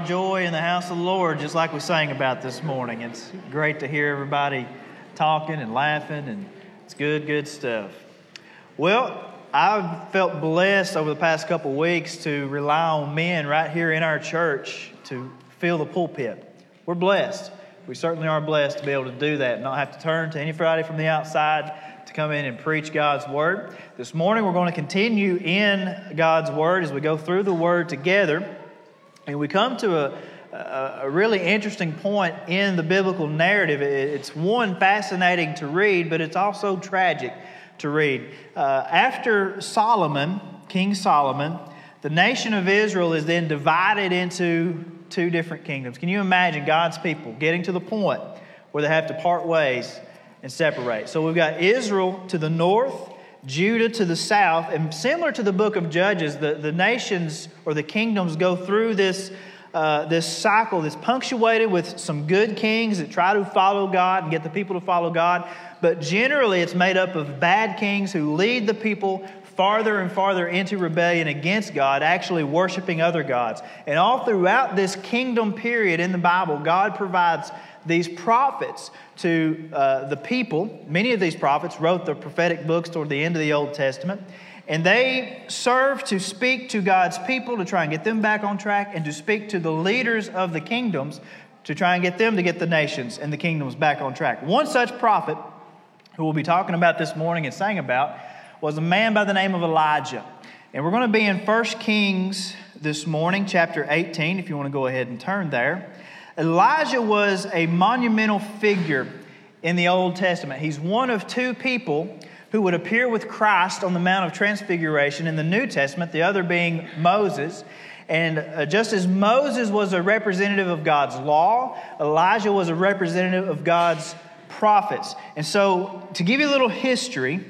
Of joy in the house of the Lord, just like we sang about this morning. It's great to hear everybody talking and laughing, and it's good, good stuff. Well, I've felt blessed over the past couple weeks to rely on men right here in our church to fill the pulpit. We're blessed. We certainly are blessed to be able to do that and not have to turn to any Friday from the outside to come in and preach God's Word. This morning, we're going to continue in God's Word as we go through the Word together. And we come to a, a, a, really interesting point in the biblical narrative. It's one fascinating to read, but it's also tragic to read. Uh, after Solomon, King Solomon, the nation of Israel is then divided into two different kingdoms. Can you imagine God's people getting to the point where they have to part ways and separate? So we've got Israel to the north Judah to the south. And similar to the book of Judges, the, the nations or the kingdoms go through this, uh, this cycle that's punctuated with some good kings that try to follow God and get the people to follow God. But generally, it's made up of bad kings who lead the people farther and farther into rebellion against God, actually worshiping other gods. And all throughout this kingdom period in the Bible, God provides these prophets to uh, the people. Many of these prophets wrote the prophetic books toward the end of the Old Testament. And they serve to speak to God's people to try and get them back on track and to speak to the leaders of the kingdoms to try and get them to get the nations and the kingdoms back on track. One such prophet, who we'll be talking about this morning and saying about, was a man by the name of Elijah. And we're going to be in 1 Kings this morning, chapter 18, if you want to go ahead and turn there. Elijah was a monumental figure in the Old Testament. He's one of two people who would appear with Christ on the Mount of Transfiguration in the New Testament, the other being Moses. And uh, just as Moses was a representative of God's law, Elijah was a representative of God's prophets. And so, to give you a little history,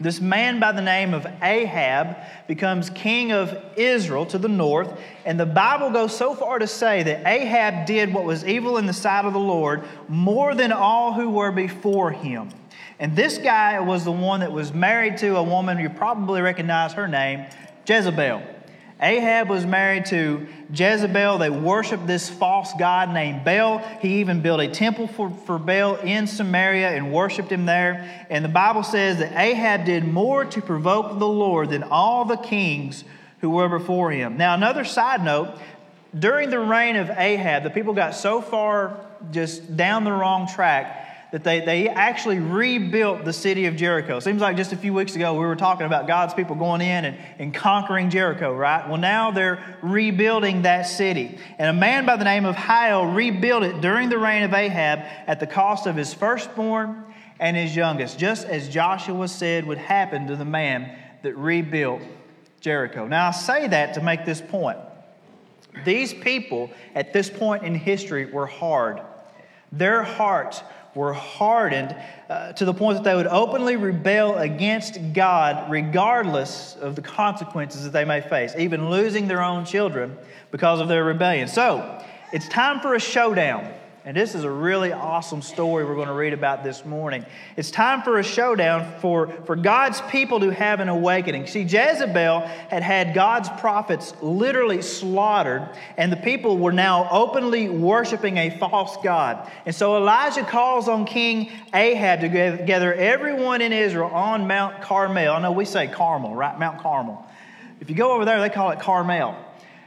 this man by the name of Ahab becomes king of Israel to the north, and the Bible goes so far to say that Ahab did what was evil in the sight of the Lord more than all who were before him. And this guy was the one that was married to a woman you probably recognize her name, Jezebel. Ahab was married to Jezebel. They worshiped this false god named Baal. He even built a temple for, for Baal in Samaria and worshiped him there. And the Bible says that Ahab did more to provoke the Lord than all the kings who were before him. Now, another side note during the reign of Ahab, the people got so far just down the wrong track that they, they actually rebuilt the city of Jericho. Seems like just a few weeks ago we were talking about God's people going in and, and conquering Jericho, right? Well, now they're rebuilding that city. And a man by the name of Hiel rebuilt it during the reign of Ahab at the cost of his firstborn and his youngest, just as Joshua said would happen to the man that rebuilt Jericho. Now, I say that to make this point. These people at this point in history were hard. Their hearts were hardened uh, to the point that they would openly rebel against God regardless of the consequences that they may face, even losing their own children because of their rebellion. So, it's time for a showdown. And this is a really awesome story we're going to read about this morning. It's time for a showdown for, for God's people to have an awakening. See, Jezebel had had God's prophets literally slaughtered, and the people were now openly worshiping a false God. And so Elijah calls on King Ahab to gather everyone in Israel on Mount Carmel. I know we say Carmel, right? Mount Carmel. If you go over there, they call it Carmel.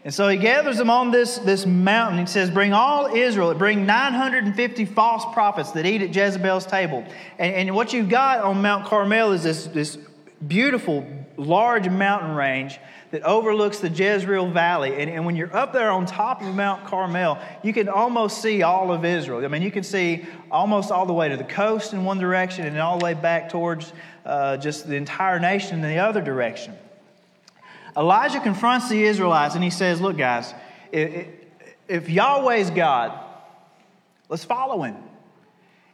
And so he gathers them on this, this mountain. He says, Bring all Israel, bring 950 false prophets that eat at Jezebel's table. And, and what you've got on Mount Carmel is this, this beautiful, large mountain range that overlooks the Jezreel Valley. And, and when you're up there on top of Mount Carmel, you can almost see all of Israel. I mean, you can see almost all the way to the coast in one direction and all the way back towards uh, just the entire nation in the other direction. Elijah confronts the Israelites and he says, Look, guys, if Yahweh's God, let's follow him.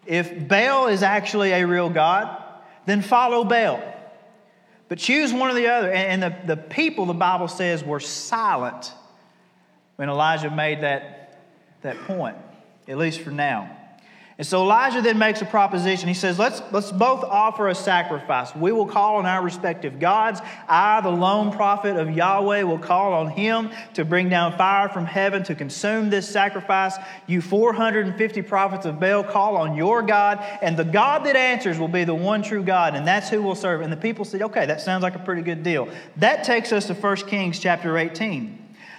If Baal is actually a real God, then follow Baal. But choose one or the other. And the, the people, the Bible says, were silent when Elijah made that, that point, at least for now. And so Elijah then makes a proposition. He says, let's, let's both offer a sacrifice. We will call on our respective gods. I, the lone prophet of Yahweh, will call on him to bring down fire from heaven to consume this sacrifice. You 450 prophets of Baal, call on your God, and the God that answers will be the one true God, and that's who will serve. And the people said, okay, that sounds like a pretty good deal. That takes us to 1 Kings chapter 18.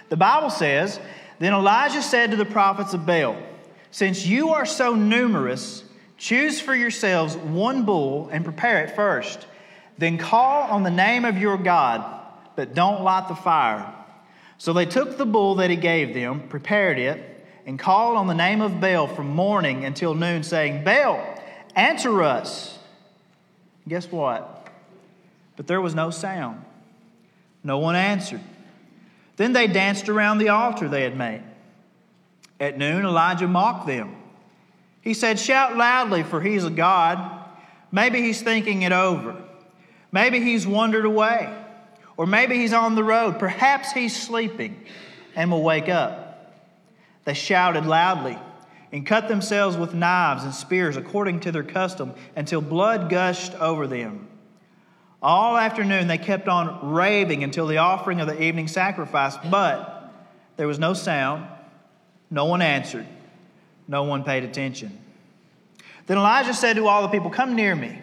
The Bible says, Then Elijah said to the prophets of Baal, since you are so numerous, choose for yourselves one bull and prepare it first. Then call on the name of your God, but don't light the fire. So they took the bull that he gave them, prepared it, and called on the name of Baal from morning until noon, saying, Baal, answer us. Guess what? But there was no sound. No one answered. Then they danced around the altar they had made. At noon, Elijah mocked them. He said, Shout loudly, for he's a God. Maybe he's thinking it over. Maybe he's wandered away. Or maybe he's on the road. Perhaps he's sleeping and will wake up. They shouted loudly and cut themselves with knives and spears according to their custom until blood gushed over them. All afternoon they kept on raving until the offering of the evening sacrifice, but there was no sound no one answered. No one paid attention. Then Elijah said to all the people, Come near me.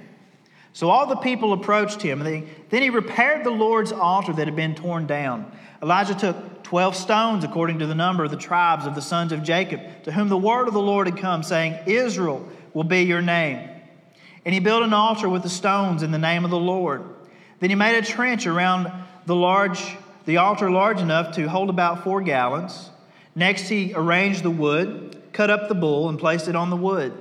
So all the people approached him. Then he repaired the Lord's altar that had been torn down. Elijah took 12 stones according to the number of the tribes of the sons of Jacob, to whom the word of the Lord had come, saying, Israel will be your name. And he built an altar with the stones in the name of the Lord. Then he made a trench around the large the altar large enough to hold about four gallons. Next, he arranged the wood, cut up the bull, and placed it on the wood.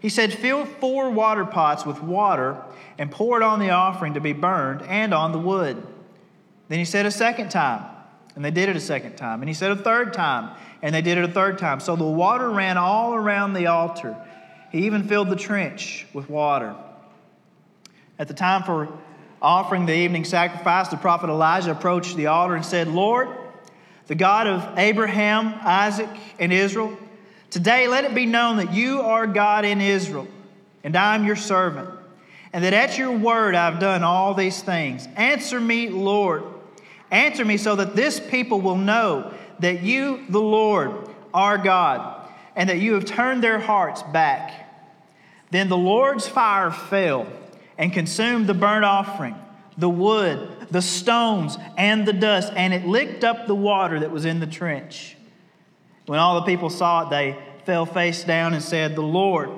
He said, Fill four water pots with water and pour it on the offering to be burned and on the wood. Then he said a second time, and they did it a second time. And he said a third time, and they did it a third time. So the water ran all around the altar. He even filled the trench with water. At the time for offering the evening sacrifice, the prophet Elijah approached the altar and said, Lord, the God of Abraham, Isaac, and Israel. Today, let it be known that you are God in Israel, and I am your servant, and that at your word I've done all these things. Answer me, Lord. Answer me so that this people will know that you, the Lord, are God, and that you have turned their hearts back. Then the Lord's fire fell and consumed the burnt offering, the wood, the stones, and the dust, and it licked up the water that was in the trench. When all the people saw it, they fell face down and said, The Lord,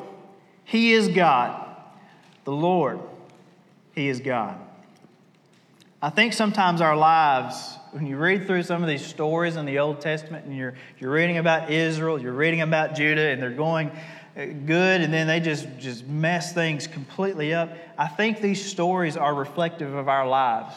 He is God. The Lord, He is God. I think sometimes our lives, when you read through some of these stories in the Old Testament and you're, you're reading about Israel, you're reading about Judah, and they're going uh, good and then they just just mess things completely up i think these stories are reflective of our lives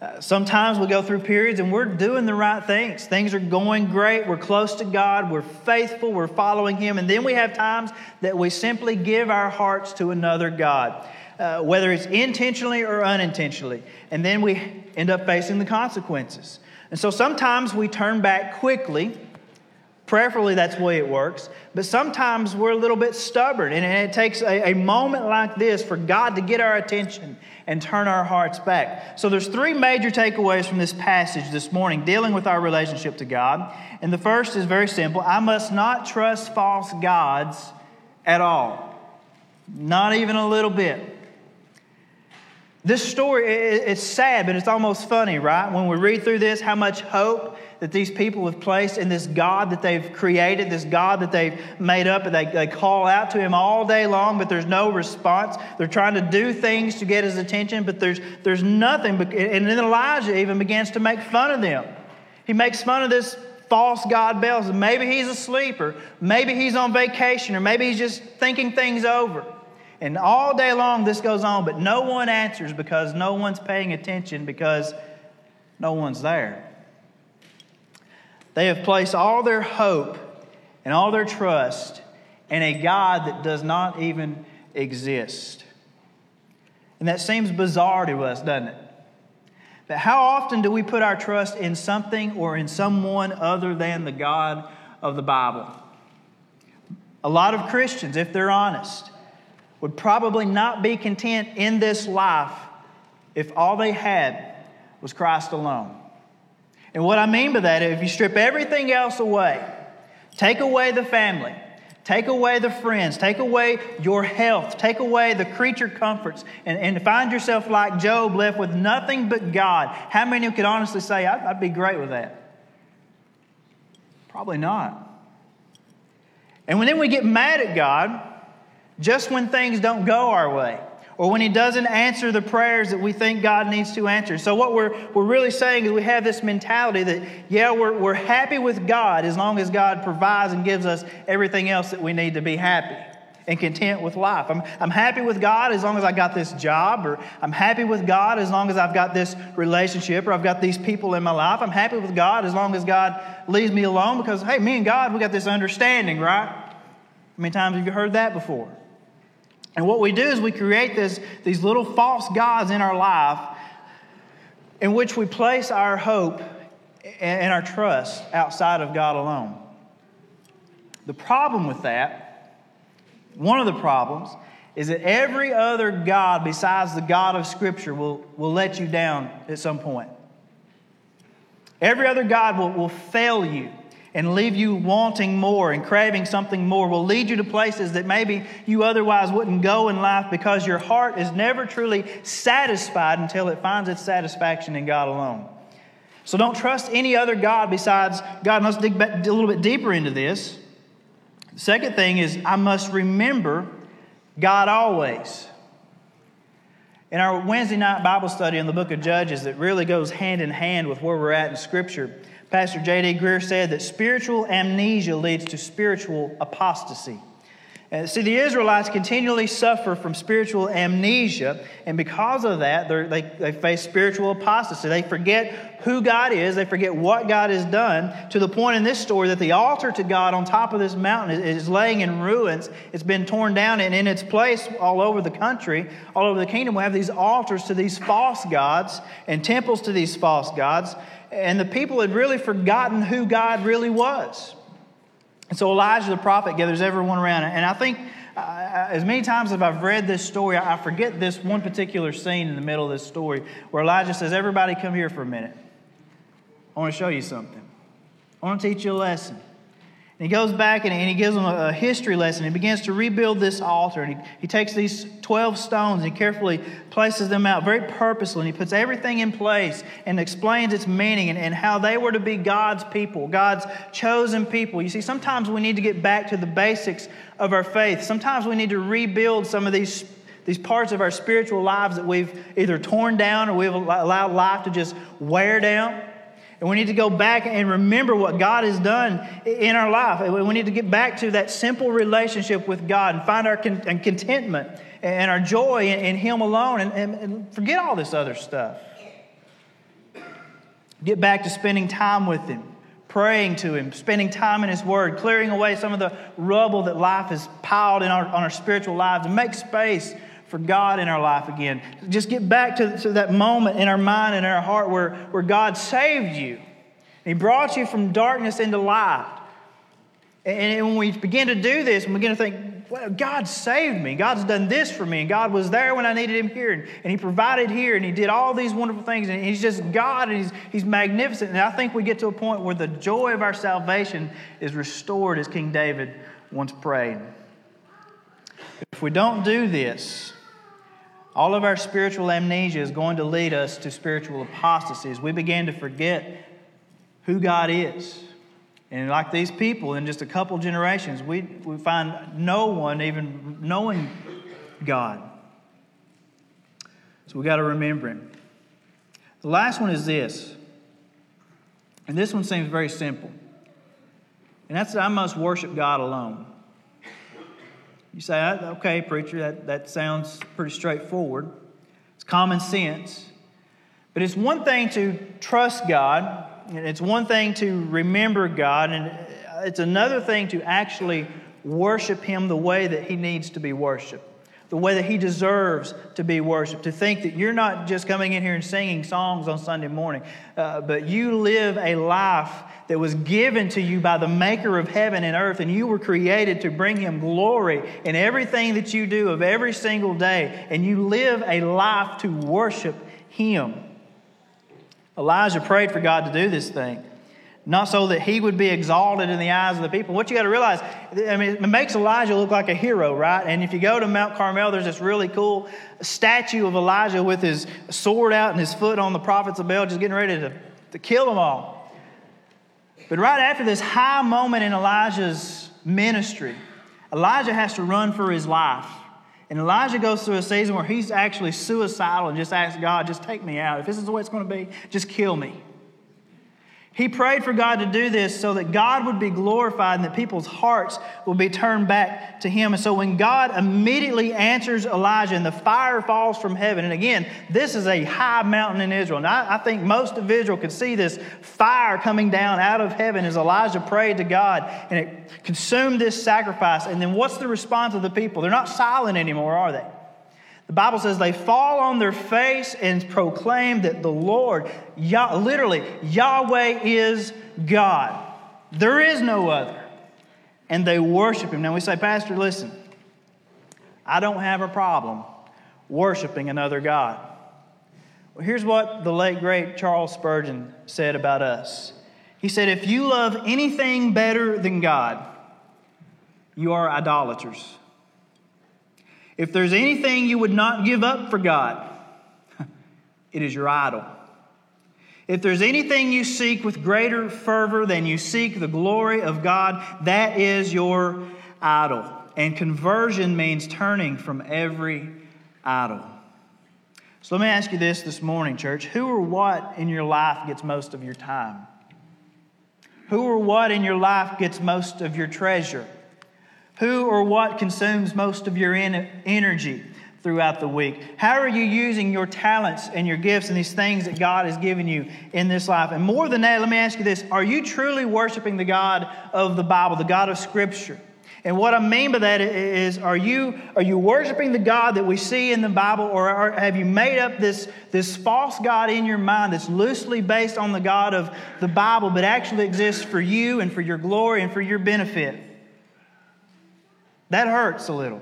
uh, sometimes we go through periods and we're doing the right things. Things are going great. We're close to God. We're faithful. We're following Him. And then we have times that we simply give our hearts to another God, uh, whether it's intentionally or unintentionally. And then we end up facing the consequences. And so sometimes we turn back quickly Prayerfully, that's the way it works. But sometimes we're a little bit stubborn, and it takes a, a, moment like this for God to get our attention and turn our hearts back. So, there's three major takeaways from this passage this morning dealing with our relationship to God. And the first is very simple I must not trust false gods at all, not even a little bit. This story, it's sad, but it's almost funny, right? When we read through this, how much hope that these people have placed in this God that they've created, this God that they've made up, and they, they call out to him all day long, but there's no response. They're trying to do things to get his attention, but there's, there's nothing. And then Elijah even begins to make fun of them. He makes fun of this false God Baal. Maybe he's asleep, or maybe he's on vacation, or maybe he's just thinking things over. And all day long this goes on, but no one answers because no one's paying attention because no one's there. They have placed all their hope and all their trust in a God that does not even exist. And that seems bizarre to us, doesn't it? But how often do we put our trust in something or in someone other than the God of the Bible? A lot of Christians, if they're honest, would probably not be content in this life if all they had was Christ alone. And what I mean by that, if you strip everything else away, take away the family, take away the friends, take away your health, take away the creature comforts, and, and find yourself like Job, left with nothing but God, how many could honestly say, I'd, I'd be great with that? Probably not. And when then we get mad at God just when things don't go our way or when He doesn't answer the prayers that we think God needs to answer. So, what we're, we're really saying is we have this mentality that, yeah, we're, we're happy with God as long as God provides and gives us everything else that we need to be happy and content with life. I'm, I'm happy with God as long as I got this job, or I'm happy with God as long as I've got this relationship, or I've got these people in my life. I'm happy with God as long as God leaves me alone because, hey, me and God, we got this understanding, right? How many times have you heard that before? And what we do is we create this, these little false gods in our life in which we place our hope and our trust outside of God alone. The problem with that, one of the problems, is that every other God besides the God of Scripture will, will let you down at some point. Every other God will, will fail you and leave you wanting more and craving something more, will lead you to places that maybe you otherwise wouldn't go in life because your heart is never truly satisfied until it finds its satisfaction in God alone. So don't trust any other God besides God. let's dig a little bit deeper into this. The second thing is, I must remember God always. In our Wednesday night Bible study in the book of Judges, it really goes hand in hand with where we're at in Scripture. Pastor J.D. Greear said that spiritual amnesia leads to spiritual apostasy. See, the Israelites continually suffer from spiritual amnesia, and because of that, they, they face spiritual apostasy. They forget who God is, they forget what God has done, to the point in this story that the altar to God on top of this mountain is, is laying in ruins. It's been torn down, and in its place, all over the country, all over the kingdom, we have these altars to these false gods and temples to these false gods and the people had really forgotten who God really was. And so Elijah the prophet gathers everyone around. And I think uh, as many times as I've read this story, I forget this one particular scene in the middle of this story where Elijah says, Everybody come here for a minute. I want to show you something. I want to teach you a lesson. And he goes back and, he gives them a, history lesson. He begins to rebuild this altar. And he, he takes these 12 stones and carefully places them out very purposely. And he puts everything in place and explains its meaning and, and how they were to be God's people, God's chosen people. You see, sometimes we need to get back to the basics of our faith. Sometimes we need to rebuild some of these these parts of our spiritual lives that we've either torn down or we've allowed life to just wear down. And we need to go back and remember what God has done in our life. We need to get back to that simple relationship with God and find our contentment and our joy in Him alone and, forget all this other stuff. Get back to spending time with Him, praying to Him, spending time in His Word, clearing away some of the rubble that life has piled in our, on our spiritual lives, and make space for God in our life again. Just get back to, to that moment in our mind and our heart where, where God saved you. He brought you from darkness into light. And, when we begin to do this, we begin to think, well, God saved me. God's done this for me. And God was there when I needed Him here. And, and He provided here. And He did all these wonderful things. And He's just God. And He's, he's magnificent. And I think we get to a point where the joy of our salvation is restored as King David once prayed. If we don't do this, all of our spiritual amnesia is going to lead us to spiritual apostasy as we begin to forget who God is. And like these people, in just a couple generations, we, we find no one even knowing God. So we got to remember Him. The last one is this, and this one seems very simple. And that's that I must worship God alone. You say, uh, okay, preacher, that, that sounds pretty straightforward. It's common sense. But it's one thing to trust God and It's one thing to remember God, and it's another thing to actually worship Him the way that He needs to be worshiped, the way that He deserves to be worshiped. To think that you're not just coming in here and singing songs on Sunday morning, uh, but you live a life that was given to you by the maker of heaven and earth, and you were created to bring Him glory in everything that you do of every single day, and you live a life to worship Him. Elijah prayed for God to do this thing not so that he would be exalted in the eyes of the people. What you got to realize, I mean, it makes Elijah look like a hero, right? And if you go to Mount Carmel, there's this really cool statue of Elijah with his sword out and his foot on the prophets of Baal, just getting ready to, to kill them all. But right after this high moment in Elijah's ministry, Elijah has to run for his life. And Elijah goes through a season where he's actually suicidal and just asks God, just take me out. If this is the way it's going to be, just kill me. He prayed for God to do this so that God would be glorified and that people's hearts would be turned back to Him. And so when God immediately answers Elijah and the fire falls from heaven, and again, this is a high mountain in Israel. And I, I think most of Israel could see this fire coming down out of heaven as Elijah prayed to God and it consumed this sacrifice. And then what's the response of the people? They're not silent anymore, are they? The Bible says they fall on their face and proclaim that the Lord, Yah, literally, Yahweh is God. There is no other. And they worship Him. Now we say, Pastor, listen, I don't have a problem worshiping another God. Well, here's what the late, great Charles Spurgeon said about us. He said, If you love anything better than God, you are idolaters. If there's anything you would not give up for God, it is your idol. If there's anything you seek with greater fervor than you seek the glory of God, that is your idol. And conversion means turning from every idol. So let me ask you this this morning, church. Who or what in your life gets most of your time? Who or what in your life gets most of your treasure? Who or what consumes most of your energy throughout the week? How are you using your talents and your gifts and these things that God has given you in this life? And more than that, let me ask you this Are you truly worshiping the God of the Bible, the God of Scripture? And what I mean by that is, are you, are you worshiping the God that we see in the Bible, or are, have you made up this, this false God in your mind that's loosely based on the God of the Bible, but actually exists for you and for your glory and for your benefit? That hurts a little.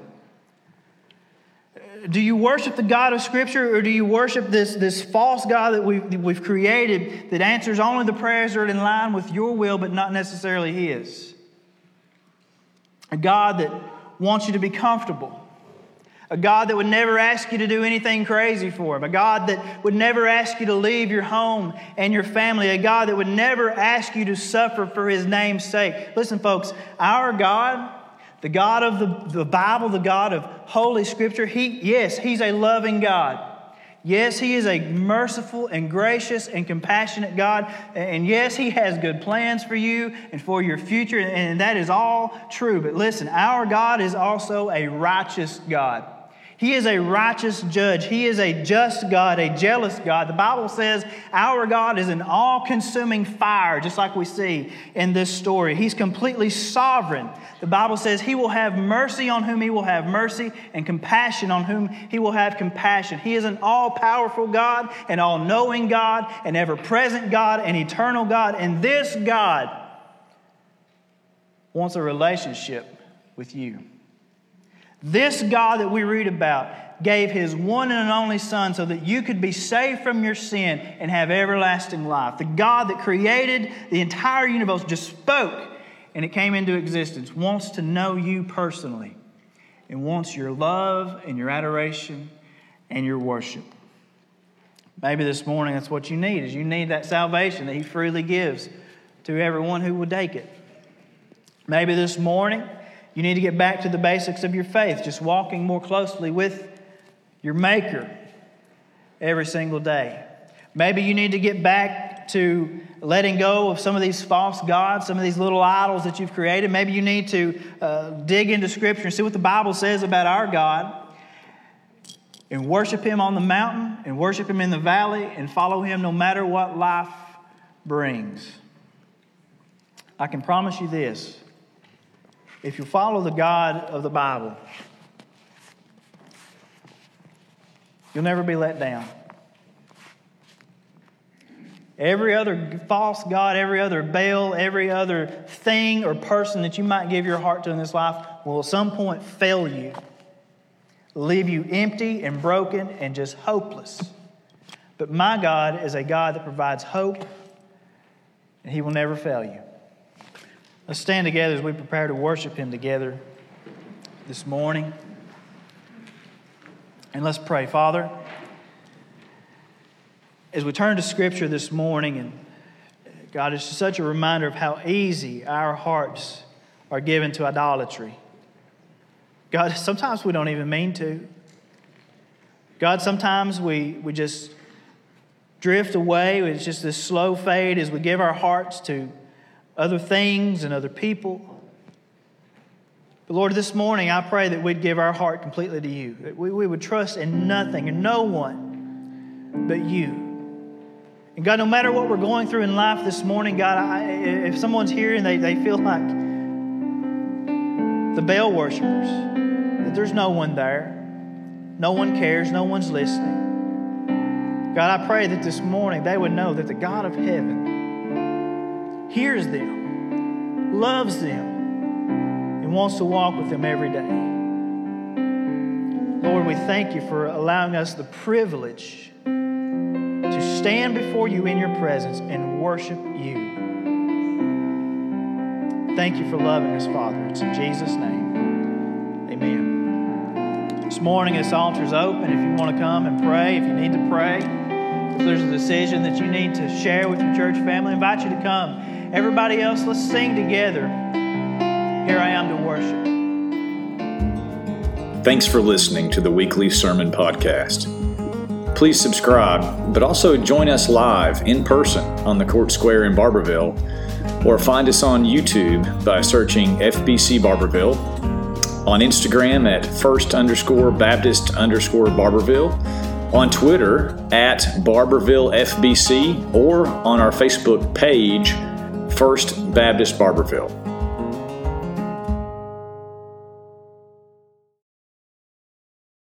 Do you worship the God of Scripture or do you worship this, this false God that we've, we've created that answers only the prayers that are in line with your will but not necessarily His? A God that wants you to be comfortable. A God that would never ask you to do anything crazy for Him. A God that would never ask you to leave your home and your family. A God that would never ask you to suffer for His name's sake. Listen, folks, our God the God of the, the Bible, the God of Holy Scripture, he, yes, He's a loving God. Yes, He is a merciful and gracious and compassionate God. And yes, He has good plans for you and for your future. And that is all true. But listen, our God is also a righteous God. He is a righteous judge. He is a just God, a jealous God. The Bible says our God is an all consuming fire, just like we see in this story. He's completely sovereign. The Bible says He will have mercy on whom He will have mercy and compassion on whom He will have compassion. He is an all powerful God, an all knowing God, an ever present God, an eternal God. And this God wants a relationship with you. This God that we read about gave his one and only Son so that you could be saved from your sin and have everlasting life. The God that created the entire universe just spoke and it came into existence, wants to know you personally and wants your love and your adoration and your worship. Maybe this morning that's what you need is you need that salvation that he freely gives to everyone who will take it. Maybe this morning you need to get back to the basics of your faith, just walking more closely with your Maker every single day. Maybe you need to get back to letting go of some of these false gods, some of these little idols that you've created. Maybe you need to uh, dig into Scripture and see what the Bible says about our God and worship Him on the mountain and worship Him in the valley and follow Him no matter what life brings. I can promise you this if you follow the God of the Bible, you'll never be let down. Every other false God, every other Baal, every other thing or person that you might give your heart to in this life will at some point fail you, leave you empty and broken and just hopeless. But my God is a God that provides hope, and He will never fail you. Let's stand together as we prepare to worship Him together this morning. And let's pray. Father, as we turn to Scripture this morning, and uh, God, it's such a reminder of how easy our hearts are given to idolatry. God, sometimes we don't even mean to. God, sometimes we, we just drift away. It's just this slow fade as we give our hearts to other things and other people. But Lord, this morning I pray that we'd give our heart completely to you, that we, we would trust in nothing and no one but you. And God, no matter what we're going through in life this morning, God, I, if someone's here and they, they feel like the Baal worshipers, that there's no one there, no one cares, no one's listening. God, I pray that this morning they would know that the God of heaven hears them, loves them, and wants to walk with them every day. Lord, we thank you for allowing us the privilege to stand before you in your presence and worship you. Thank you for loving us, Father. It's in Jesus' name. Amen. This morning, this altar is open. If you want to come and pray, if you need to pray, if there's a decision that you need to share with your church family, I invite you to come. Everybody else, let's sing together. Here I am to worship. Thanks for listening to the weekly sermon podcast. Please subscribe, but also join us live in person on the Court Square in Barbourville, or find us on YouTube by searching FBC Barbourville, on Instagram at first underscore Baptist underscore Barbourville, on Twitter at Barbourville FBC, or on our Facebook page, First Baptist Barbourville.